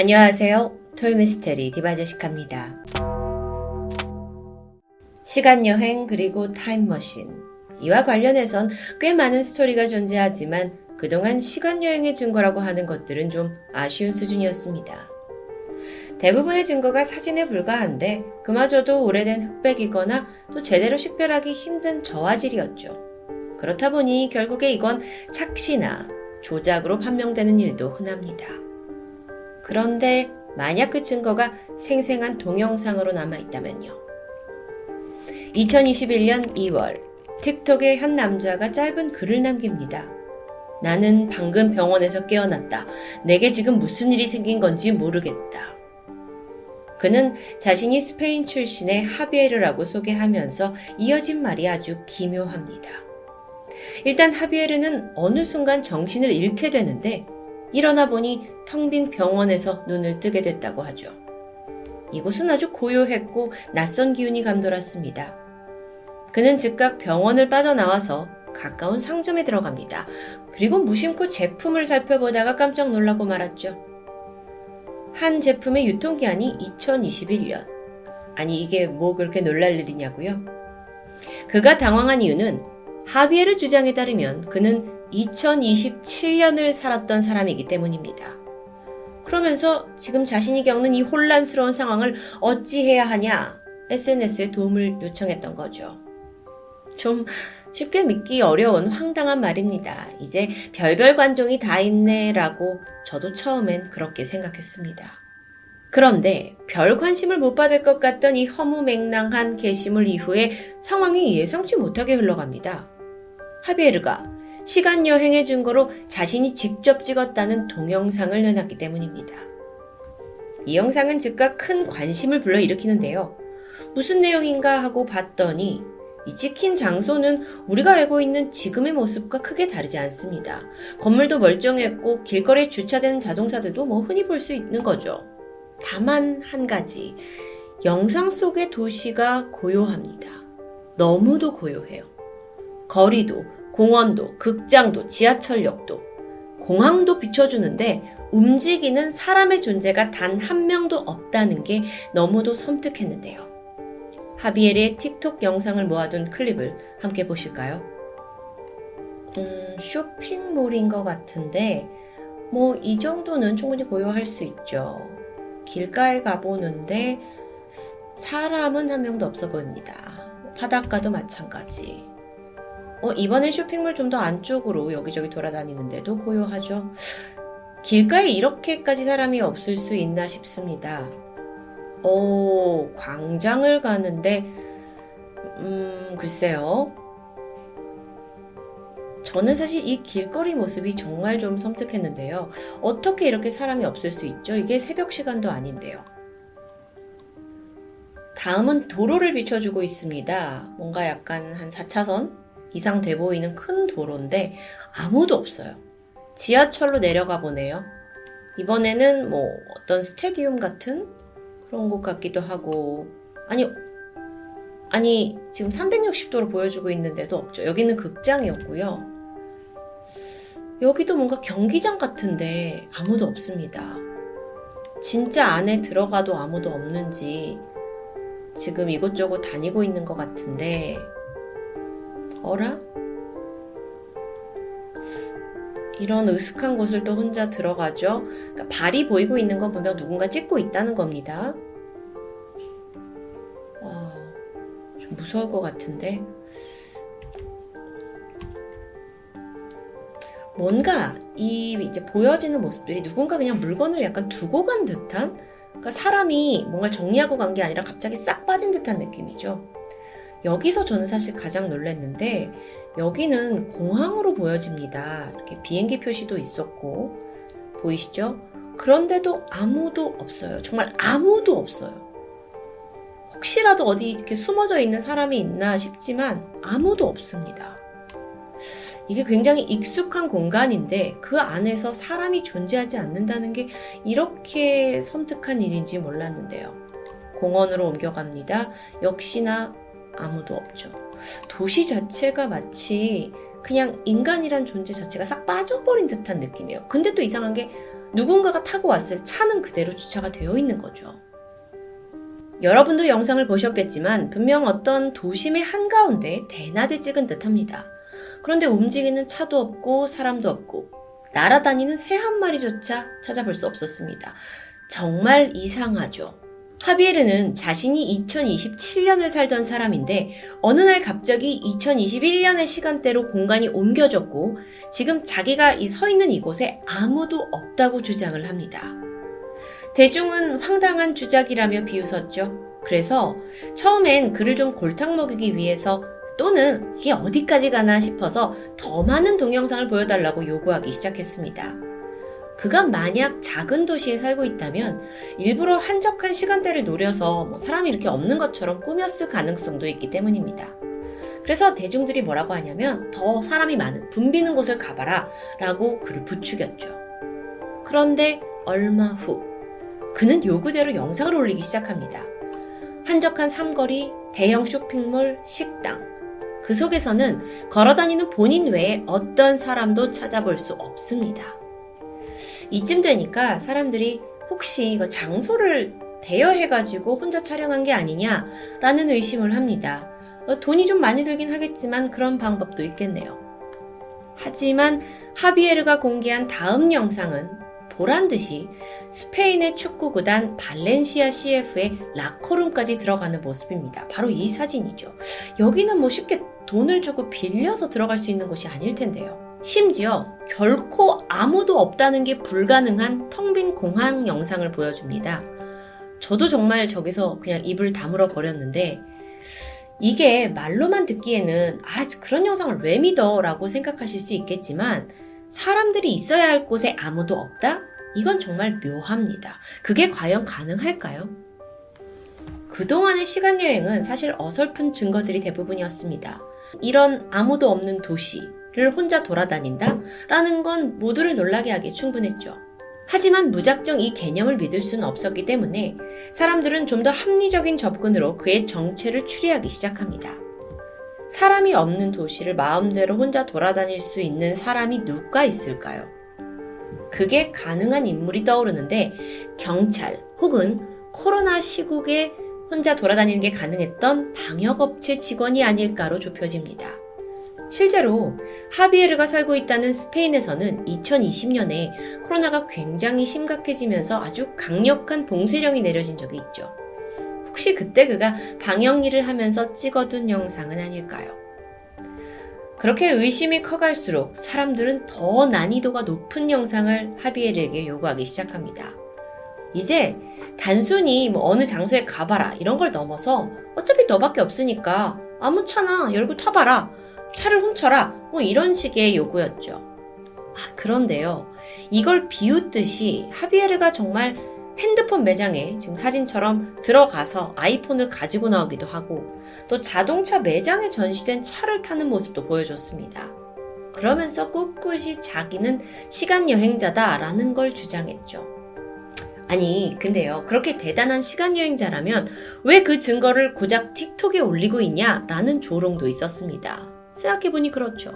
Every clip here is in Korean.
안녕하세요. 토요미스테리 디바제식합니다. 시간여행 그리고 타임머신. 이와 관련해선 꽤 많은 스토리가 존재하지만 그동안 시간여행의 증거라고 하는 것들은 좀 아쉬운 수준이었습니다. 대부분의 증거가 사진에 불과한데 그마저도 오래된 흑백이거나 또 제대로 식별하기 힘든 저화질이었죠. 그렇다 보니 결국에 이건 착시나 조작으로 판명되는 일도 흔합니다. 그런데 만약 그 증거가 생생한 동영상으로 남아있다면요. 2021년 2월, 틱톡의 한 남자가 짧은 글을 남깁니다. 나는 방금 병원에서 깨어났다. 내게 지금 무슨 일이 생긴 건지 모르겠다. 그는 자신이 스페인 출신의 하비에르라고 소개하면서 이어진 말이 아주 기묘합니다. 일단 하비에르는 어느 순간 정신을 잃게 되는데 일어나 보니 텅 빈 병원에서 눈을 뜨게 됐다고 하죠. 이곳은 아주 고요했고 낯선 기운이 감돌았습니다. 그는 즉각 병원을 빠져나와서 가까운 상점에 들어갑니다. 그리고 무심코 제품을 살펴보다가 깜짝 놀라고 말았죠. 한 제품의 유통기한이 2021년. 아니, 이게 뭐 그렇게 놀랄 일이냐고요? 그가 당황한 이유는 하비에르 주장에 따르면 그는 2027년을 살았던 사람이기 때문입니다. 그러면서 지금 자신이 겪는 이 혼란스러운 상황을 어찌해야 하냐 SNS에 도움을 요청했던 거죠. 좀 쉽게 믿기 어려운 황당한 말입니다. 이제 별별 관종이 다 있네라고 저도 처음엔 그렇게 생각했습니다. 그런데 별 관심을 못 받을 것 같던 이 허무맹랑한 게시물 이후에 상황이 예상치 못하게 흘러갑니다. 하비에르가 시간 여행의 증거로 자신이 직접 찍었다는 동영상을 내놨기 때문입니다. 이 영상은 즉각 큰 관심을 불러일으키는데요. 무슨 내용인가 하고 봤더니 이 찍힌 장소는 우리가 알고 있는 지금의 모습과 크게 다르지 않습니다. 건물도 멀쩡했고 길거리에 주차된 자동차들도 뭐 흔히 볼 수 있는 거죠. 다만 한 가지. 영상 속의 도시가 고요합니다. 너무도 고요해요. 거리도, 공원도, 극장도, 지하철역도, 공항도 비춰주는데 움직이는 사람의 존재가 단 한 명도 없다는 게 너무도 섬뜩했는데요. 하비엘의 틱톡 영상을 모아둔 클립을 함께 보실까요? 음, 쇼핑몰인 것 같은데, 뭐, 이 정도는 충분히 고요할 수 있죠. 길가에 가보는데, 사람은 한 명도 없어 보입니다. 바닷가도 마찬가지. 어, 이번엔 쇼핑몰 좀 더 안쪽으로 여기저기 돌아다니는데도 고요하죠. 길가에 이렇게까지 사람이 없을 수 있나 싶습니다. 오, 광장을 가는데, 음, 글쎄요. 저는 사실 이 길거리 모습이 정말 좀 섬뜩했는데요. 어떻게 이렇게 사람이 없을 수 있죠? 이게 새벽 시간도 아닌데요. 다음은 도로를 비춰주고 있습니다. 뭔가 약간 한 4차선 이상 돼 보이는 큰 도로인데 아무도 없어요. 지하철로 내려가 보네요. 이번에는 뭐 어떤 스테디움 같은 그런 것 같기도 하고 아니 아니 지금 360도로 보여주고 있는데도 없죠. 여기는 극장이었고요. 여기도 뭔가 경기장 같은데 아무도 없습니다. 진짜 안에 들어가도 아무도 없는지 지금 이곳저곳 다니고 있는 것 같은데 어라? 이런 으슥한 곳을 또 혼자 들어가죠. 그러니까 발이 보이고 있는 건 보면 누군가 찍고 있다는 겁니다. 어, 좀 무서울 것 같은데. 뭔가 이 이제 보여지는 모습들이 누군가 그냥 물건을 약간 두고 간 듯한 그러니까 사람이 뭔가 정리하고 간 게 아니라 갑자기 싹 빠진 듯한 느낌이죠. 여기서 저는 사실 가장 놀랐는데 여기는 공항으로 보여집니다. 이렇게 비행기 표시도 있었고 보이시죠? 그런데도 아무도 없어요. 정말 아무도 없어요. 혹시라도 어디 이렇게 숨어져 있는 사람이 있나 싶지만 아무도 없습니다. 이게 굉장히 익숙한 공간인데 그 안에서 사람이 존재하지 않는다는 게 이렇게 섬뜩한 일인지 몰랐는데요. 공원으로 옮겨갑니다. 역시나 아무도 없죠. 도시 자체가 마치 그냥 인간이란 존재 자체가 싹 빠져버린 듯한 느낌이에요. 근데 또 이상한 게 누군가가 타고 왔을 차는 그대로 주차가 되어 있는 거죠. 여러분도 영상을 보셨겠지만 분명 어떤 도심의 한가운데 대낮에 찍은 듯 합니다. 그런데 움직이는 차도 없고 사람도 없고 날아다니는 새 한 마리조차 찾아볼 수 없었습니다. 정말 이상하죠. 하비에르는 자신이 2027년을 살던 사람인데 어느 날 갑자기 2021년의 시간대로 공간이 옮겨졌고 지금 자기가 서 있는 이곳에 아무도 없다고 주장을 합니다. 대중은 황당한 주작이라며 비웃었죠. 그래서 처음엔 그를 좀 골탕 먹이기 위해서 또는 이게 어디까지 가나 싶어서 더 많은 동영상을 보여달라고 요구하기 시작했습니다. 그가 만약 작은 도시에 살고 있다면 일부러 한적한 시간대를 노려서 뭐 사람이 이렇게 없는 것처럼 꾸몄을 가능성도 있기 때문입니다. 그래서 대중들이 뭐라고 하냐면 더 사람이 많은 붐비는 곳을 가봐라 라고 그를 부추겼죠. 그런데 얼마 후 그는 요구대로 영상을 올리기 시작합니다. 한적한 삼거리, 대형 쇼핑몰, 식당, 그 속에서는 걸어다니는 본인 외에 어떤 사람도 찾아볼 수 없습니다. 이쯤 되니까 사람들이 혹시 이거 장소를 대여해가지고 혼자 촬영한 게 아니냐라는 의심을 합니다. 어, 돈이 좀 많이 들긴 하겠지만 그런 방법도 있겠네요. 하지만 하비에르가 공개한 다음 영상은 보란 듯이 스페인의 축구 구단 발렌시아 CF의 라커룸까지 들어가는 모습입니다. 바로 이 사진이죠. 여기는 뭐 쉽게 돈을 주고 빌려서 들어갈 수 있는 곳이 아닐 텐데요. 심지어 결코 아무도 없다는 게 불가능한 텅 빈 공항 영상을 보여줍니다. 저도 정말 저기서 그냥 입을 다물어 버렸는데 이게 말로만 듣기에는 아 그런 영상을 왜 믿어 라고 생각하실 수 있겠지만 사람들이 있어야 할 곳에 아무도 없다? 이건 정말 묘합니다. 그게 과연 가능할까요? 그동안의 시간여행은 사실 어설픈 증거들이 대부분이었습니다. 이런 아무도 없는 도시 를 혼자 돌아다닌다? 라는 건 모두를 놀라게 하기에 충분했죠. 하지만 무작정 이 개념을 믿을 수는 없었기 때문에 사람들은 좀 더 합리적인 접근으로 그의 정체를 추리하기 시작합니다. 사람이 없는 도시를 마음대로 혼자 돌아다닐 수 있는 사람이 누가 있을까요? 그게 가능한 인물이 떠오르는데 경찰 혹은 코로나 시국에 혼자 돌아다니는 게 가능했던 방역업체 직원이 아닐까로 좁혀집니다. 실제로 하비에르가 살고 있다는 스페인에서는 2020년에 코로나가 굉장히 심각해지면서 아주 강력한 봉쇄령이 내려진 적이 있죠. 혹시 그때 그가 방역 일을 하면서 찍어둔 영상은 아닐까요? 그렇게 의심이 커갈수록 사람들은 더 난이도가 높은 영상을 하비에르에게 요구하기 시작합니다. 이제 단순히 뭐 어느 장소에 가봐라 이런 걸 넘어서 어차피 너밖에 없으니까 아무 차나 열고 타봐라 차를 훔쳐라 뭐 이런 식의 요구였죠. 아, 그런데요. 이걸 비웃듯이 하비에르가 정말 핸드폰 매장에 지금 사진처럼 들어가서 아이폰을 가지고 나오기도 하고 또 자동차 매장에 전시된 차를 타는 모습도 보여줬습니다. 그러면서 꿋꿋이 자기는 시간 여행자다라는 걸 주장했죠. 아니, 근데요. 그렇게 대단한 시간 여행자라면 왜 그 증거를 고작 틱톡에 올리고 있냐라는 조롱도 있었습니다. 생각해보니 그렇죠.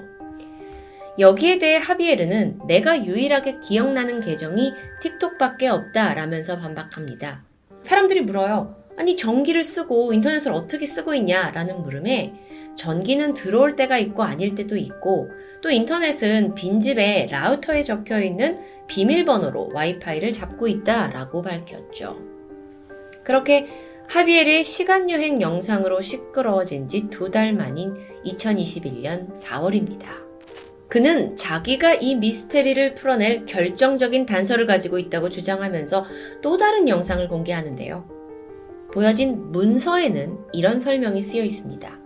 여기에 대해 하비에르는 내가 유일하게 기억나는 계정이 틱톡밖에 없다 라면서 반박합니다. 사람들이 물어요. 아니, 전기를 쓰고 인터넷을 어떻게 쓰고 있냐? 라는 물음에 전기는 들어올 때가 있고 아닐 때도 있고 또 인터넷은 빈집에 라우터에 적혀 있는 비밀번호로 와이파이를 잡고 있다 라고 밝혔죠. 그렇게 하비엘의 시간여행 영상으로 시끄러워진 지 두 달 만인 2021년 4월입니다. 그는 자기가 이 미스테리를 풀어낼 결정적인 단서를 가지고 있다고 주장하면서 또 다른 영상을 공개하는데요. 보여진 문서에는 이런 설명이 쓰여 있습니다.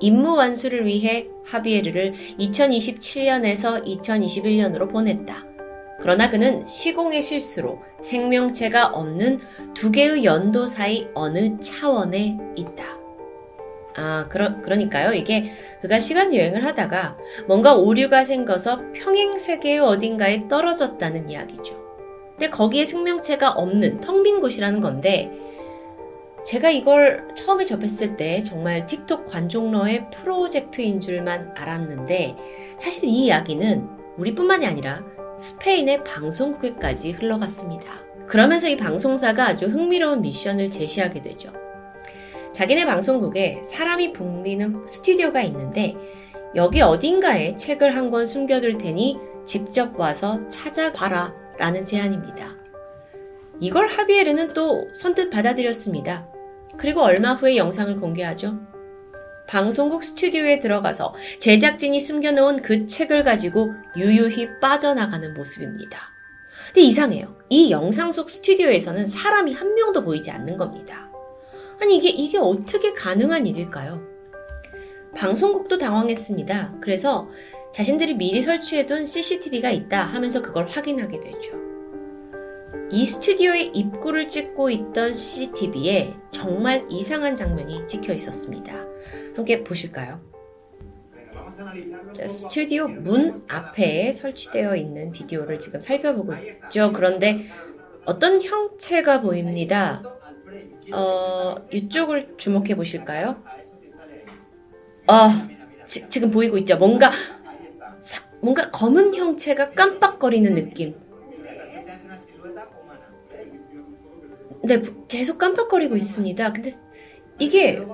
임무 완수를 위해 하비에르를 2027년에서 2021년으로 보냈다. 그러나 그는 시공의 실수로 생명체가 없는 두 개의 연도 사이 어느 차원에 있다. 아, 그러, 그러니까요. 이게 그가 시간 여행을 하다가 뭔가 오류가 생겨서 평행 세계의 어딘가에 떨어졌다는 이야기죠. 근데 거기에 생명체가 없는 텅 빈 곳이라는 건데 제가 이걸 처음에 접했을 때 정말 틱톡 관종러의 프로젝트인 줄만 알았는데 사실 이 이야기는 우리뿐만이 아니라 스페인의 방송국에까지 흘러갔습니다. 그러면서 이 방송사가 아주 흥미로운 미션을 제시하게 되죠. 자기네 방송국에 사람이 붐비는 스튜디오가 있는데 여기 어딘가에 책을 한 권 숨겨둘 테니 직접 와서 찾아봐라 라는 제안입니다. 이걸 하비에르는 또 선뜻 받아들였습니다. 그리고 얼마 후에 영상을 공개하죠. 방송국 스튜디오에 들어가서 제작진이 숨겨놓은 그 책을 가지고 유유히 빠져나가는 모습입니다. 근데 이상해요. 이 영상 속 스튜디오에서는 사람이 한 명도 보이지 않는 겁니다. 아니, 이게, 이게 어떻게 가능한 일일까요? 방송국도 당황했습니다. 그래서 자신들이 미리 설치해둔 CCTV가 있다 하면서 그걸 확인하게 되죠. 이 스튜디오의 입구를 찍고 있던 CCTV에 정말 이상한 장면이 찍혀 있었습니다. 함께 보실까요? 자, 스튜디오 문 앞에 설치되어 있는 비디오를 지금 살펴보고 있죠. 그런데 어떤 형체가 보입니다. 어, 이쪽을 주목해 보실까요? 아, 지, 지금 보이고 있죠. 뭔가 사, 뭔가 검은 형체가 깜빡거리는 느낌. 네, 계속 깜빡거리고 있습니다. 근데 이게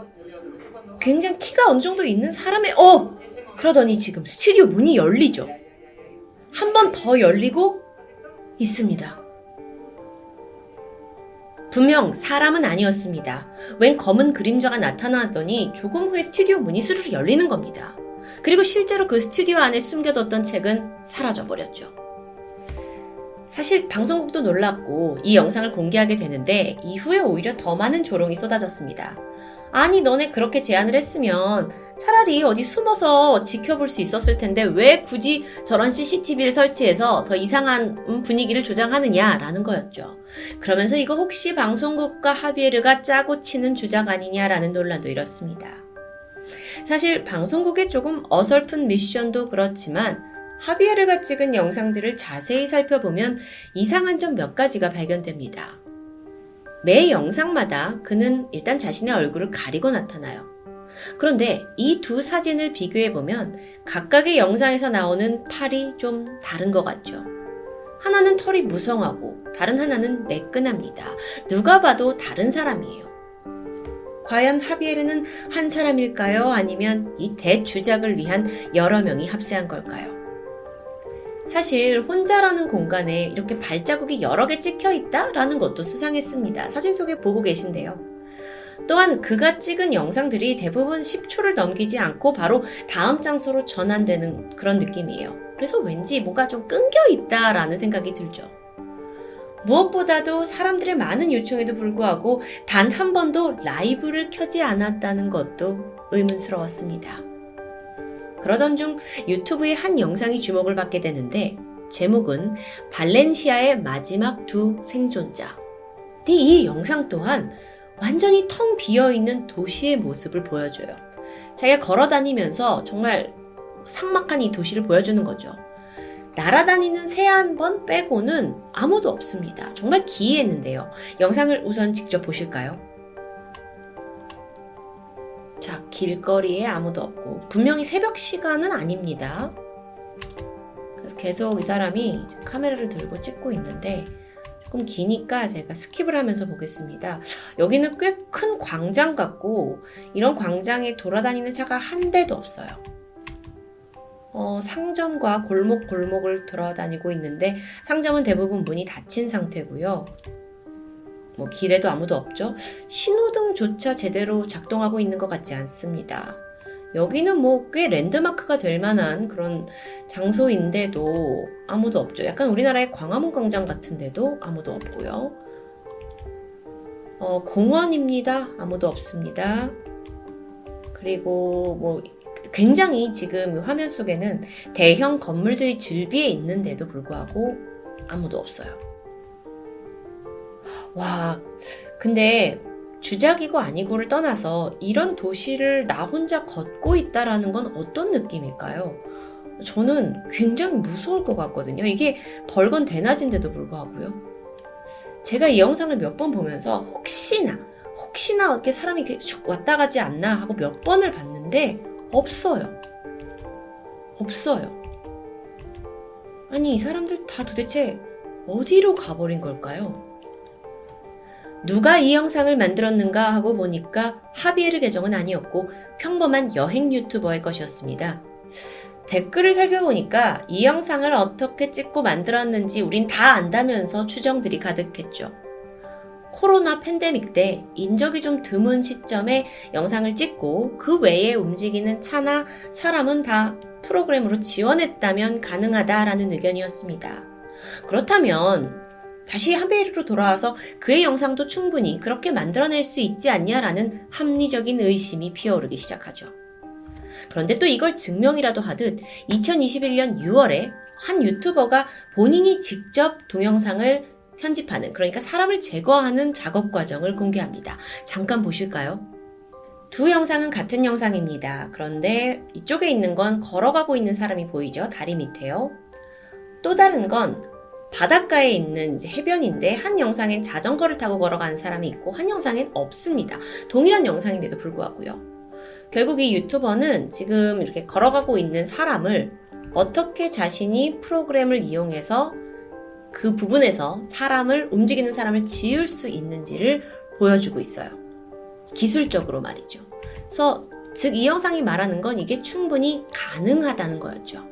굉장히 키가 어느 정도 있는 사람의, 어! 그러더니 지금 스튜디오 문이 열리죠. 한 번 더 열리고 있습니다. 분명 사람은 아니었습니다. 웬 검은 그림자가 나타나더니 조금 후에 스튜디오 문이 스르르 열리는 겁니다. 그리고 실제로 그 스튜디오 안에 숨겨뒀던 책은 사라져버렸죠. 사실 방송국도 놀랐고 이 영상을 공개하게 되는데 이후에 오히려 더 많은 조롱이 쏟아졌습니다. 아니 너네 그렇게 제안을 했으면 차라리 어디 숨어서 지켜볼 수 있었을 텐데 왜 굳이 저런 CCTV를 설치해서 더 이상한 분위기를 조장하느냐라는 거였죠. 그러면서 이거 혹시 방송국과 하비에르가 짜고 치는 주작 아니냐라는 논란도 일었습니다. 사실 방송국의 조금 어설픈 미션도 그렇지만 하비에르가 찍은 영상들을 자세히 살펴보면 이상한 점 몇 가지가 발견됩니다. 매 영상마다 그는 일단 자신의 얼굴을 가리고 나타나요. 그런데 이 두 사진을 비교해보면 각각의 영상에서 나오는 팔이 좀 다른 것 같죠. 하나는 털이 무성하고 다른 하나는 매끈합니다. 누가 봐도 다른 사람이에요. 과연 하비에르는 한 사람일까요? 아니면 이 대주작을 위한 여러 명이 합세한 걸까요? 사실 혼자라는 공간에 이렇게 발자국이 여러 개 찍혀 있다라는 것도 수상했습니다. 사진 속에 보고 계신데요. 또한 그가 찍은 영상들이 대부분 10초를 넘기지 않고 바로 다음 장소로 전환되는 그런 느낌이에요. 그래서 왠지 뭐가 좀 끊겨 있다라는 생각이 들죠. 무엇보다도 사람들의 많은 요청에도 불구하고 단 한 번도 라이브를 켜지 않았다는 것도 의문스러웠습니다. 그러던 중 유튜브의 한 영상이 주목을 받게 되는데 제목은 발렌시아의 마지막 두 생존자. 이 영상 또한 완전히 텅 비어 있는 도시의 모습을 보여줘요. 자기가 걸어 다니면서 정말 삭막한 이 도시를 보여주는 거죠. 날아다니는 새 한 번 빼고는 아무도 없습니다. 정말 기이했는데요. 영상을 우선 직접 보실까요? 자, 길거리에 아무도 없고, 분명히 새벽 시간은 아닙니다. 계속 이 사람이 카메라를 들고 찍고 있는데, 조금 기니까 제가 skip을 하면서 보겠습니다. 여기는 꽤 큰 광장 같고, 이런 광장에 돌아다니는 차가 한 대도 없어요. 어, 상점과 골목 골목을 돌아다니고 있는데, 상점은 대부분 문이 닫힌 상태고요. 뭐 길에도 아무도 없죠. 신호등조차 제대로 작동하고 있는 것 같지 않습니다. 여기는 뭐 꽤 랜드마크가 될 만한 그런 장소인데도 아무도 없죠. 약간 우리나라의 광화문 광장 같은데도 아무도 없고요. 어, 공원입니다. 아무도 없습니다. 그리고 뭐 굉장히 지금 화면 속에는 대형 건물들이 즐비해 있는데도 불구하고 아무도 없어요. 와, 근데 주작이고 아니고를 떠나서 이런 도시를 나 혼자 걷고 있다라는 건 어떤 느낌일까요? 저는 굉장히 무서울 것 같거든요. 이게 벌건 대낮인데도 불구하고요. 제가 이 영상을 몇 번 보면서 혹시나, 혹시나 어떻게 사람이 이렇게 왔다 가지 않나 하고 몇 번을 봤는데 없어요. 없어요. 아니, 이 사람들 다 도대체 어디로 가버린 걸까요? 누가 이 영상을 만들었는가 하고 보니까 하비에르 계정은 아니었고 평범한 여행 유튜버의 것이었습니다. 댓글을 살펴보니까 이 영상을 어떻게 찍고 만들었는지 우린 다 안다면서 추정들이 가득했죠. 코로나 팬데믹 때 인적이 좀 드문 시점에 영상을 찍고 그 외에 움직이는 차나 사람은 다 프로그램으로 지원했다면 가능하다라는 의견이었습니다. 그렇다면 다시 하베이르로 돌아와서 그의 영상도 충분히 그렇게 만들어낼 수 있지 않냐라는 합리적인 의심이 피어오르기 시작하죠. 그런데 또 이걸 증명이라도 하듯 2021년 6월에 한 유튜버가 본인이 직접 동영상을 편집하는, 그러니까 사람을 제거하는 작업 과정을 공개합니다. 잠깐 보실까요? 두 영상은 같은 영상입니다. 그런데 이쪽에 있는 건 걸어가고 있는 사람이 보이죠? 다리 밑에요. 또 다른 건 바닷가에 있는 해변인데 한 영상엔 자전거를 타고 걸어가는 사람이 있고 한 영상엔 없습니다. 동일한 영상인데도 불구하고요. 결국 이 유튜버는 지금 이렇게 걸어가고 있는 사람을 어떻게 자신이 프로그램을 이용해서 그 부분에서 사람을 움직이는 사람을 지을 수 있는지를 보여주고 있어요. 기술적으로 말이죠. 그래서 즉 이 영상이 말하는 건 이게 충분히 가능하다는 거였죠.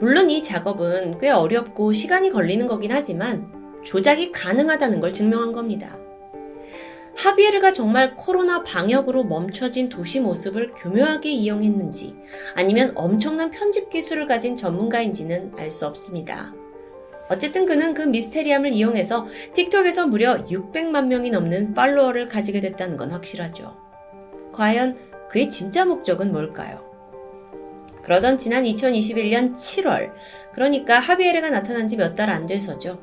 물론 이 작업은 꽤 어렵고 시간이 걸리는 거긴 하지만 조작이 가능하다는 걸 증명한 겁니다. 하비에르가 정말 코로나 방역으로 멈춰진 도시 모습을 교묘하게 이용했는지 아니면 엄청난 편집 기술을 가진 전문가인지는 알 수 없습니다. 어쨌든 그는 그 미스테리함을 이용해서 틱톡에서 무려 600만 명이 넘는 팔로워를 가지게 됐다는 건 확실하죠. 과연 그의 진짜 목적은 뭘까요? 그러던 지난 2021년 7월, 그러니까 하비에르가 나타난 지 몇 달 안 돼서죠.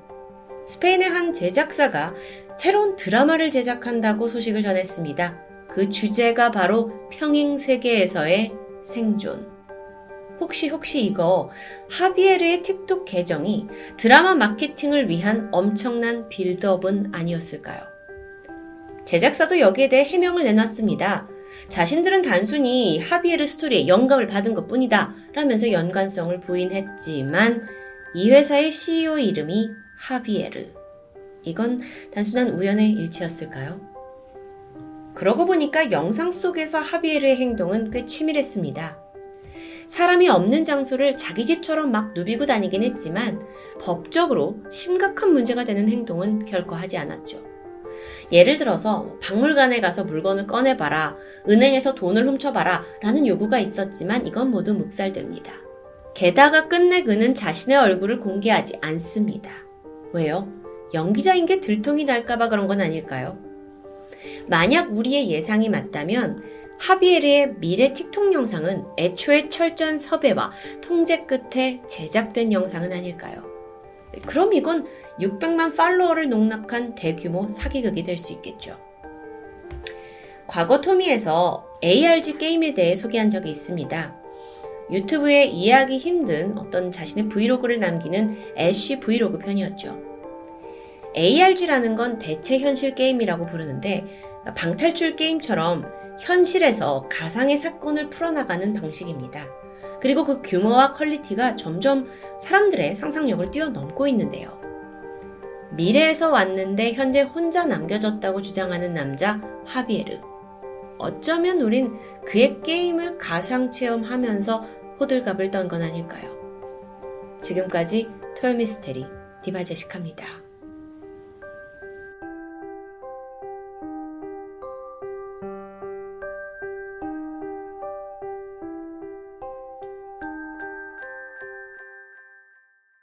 스페인의 한 제작사가 새로운 드라마를 제작한다고 소식을 전했습니다. 그 주제가 바로 평행 세계에서의 생존. 혹시 혹시 이거 하비에르의 틱톡 계정이 드라마 마케팅을 위한 엄청난 빌드업은 아니었을까요? 제작사도 여기에 대해 해명을 내놨습니다. 자신들은 단순히 하비에르 스토리에 영감을 받은 것 뿐이다 라면서 연관성을 부인했지만 이 회사의 CEO 이름이 하비에르. 이건 단순한 우연의 일치였을까요? 그러고 보니까 영상 속에서 하비에르의 행동은 꽤 치밀했습니다. 사람이 없는 장소를 자기 집처럼 막 누비고 다니긴 했지만 법적으로 심각한 문제가 되는 행동은 결코 하지 않았죠. 예를 들어서 박물관에 가서 물건을 꺼내봐라, 은행에서 돈을 훔쳐봐라 라는 요구가 있었지만 이건 모두 묵살됩니다. 게다가 끝내 그는 자신의 얼굴을 공개하지 않습니다. 왜요? 연기자인 게 들통이 날까봐 그런 건 아닐까요? 만약 우리의 예상이 맞다면 하비에르의 미래 틱톡 영상은 애초에 철저한 섭외와 통제 끝에 제작된 영상은 아닐까요? 그럼 이건 600만 팔로워를 농락한 대규모 사기극이 될 수 있겠죠. 과거 토미에서 ARG 게임에 대해 소개한 적이 있습니다. 유튜브에 이해하기 힘든 어떤 자신의 브이로그를 남기는 애쉬 브이로그 편이었죠. ARG라는 건 대체 현실 게임이라고 부르는데 방탈출 게임처럼 현실에서 가상의 사건을 풀어나가는 방식입니다. 그리고 그 규모와 quality가 점점 사람들의 상상력을 뛰어넘고 있는데요. 미래에서 왔는데 현재 혼자 남겨졌다고 주장하는 남자 하비에르. 어쩌면 우린 그의 게임을 가상 체험하면서 호들갑을 떤 건 아닐까요? 지금까지 토요미스테리 디바제식합니다.